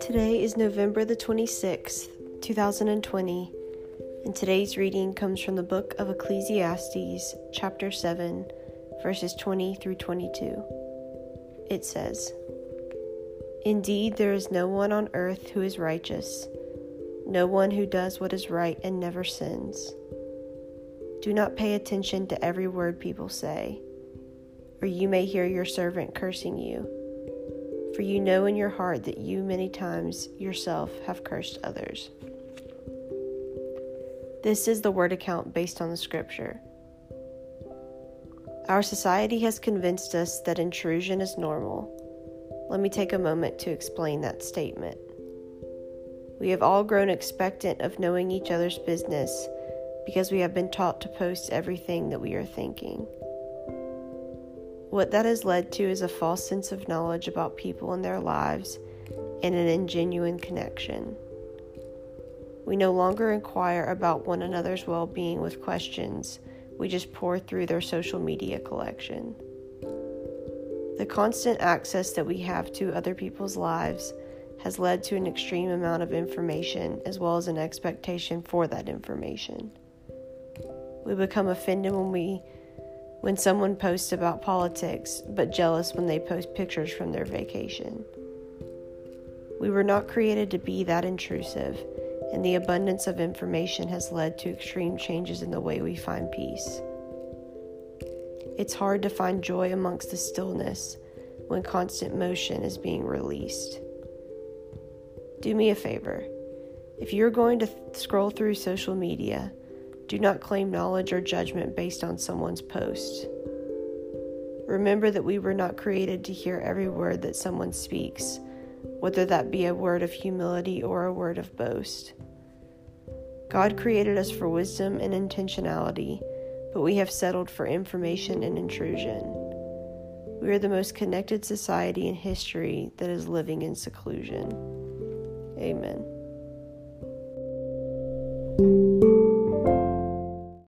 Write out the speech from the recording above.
Today is November the 26th, 2020, and today's reading comes from the book of Ecclesiastes, chapter 7, verses 20 through 22. It says, Indeed, there is no one on earth who is righteous, no one who does what is right and never sins. Do not pay attention to every word people say, or you may hear your servant cursing you. For you know in your heart that you many times yourself have cursed others. This is the word account based on the scripture. Our society has convinced us that intrusion is normal. Let me take a moment to explain that statement. We have all grown expectant of knowing each other's business because we have been taught to post everything that we are thinking. What that has led to is a false sense of knowledge about people and their lives and an ingenuine connection. We no longer inquire about one another's well being with questions, we just pour through their social media collection. The constant access that we have to other people's lives has led to an extreme amount of information as well as an expectation for that information. We become offended when we when someone posts about politics, but jealous when they post pictures from their vacation. We were not created to be that intrusive, and the abundance of information has led to extreme changes in the way we find peace. It's hard to find joy amongst the stillness when constant motion is being released. Do me a favor. If you're going to th- scroll through social media, do not claim knowledge or judgment based on someone's post. Remember that we were not created to hear every word that someone speaks, whether that be a word of humility or a word of boast. God created us for wisdom and intentionality, but we have settled for information and intrusion. We are the most connected society in history that is living in seclusion. Amen.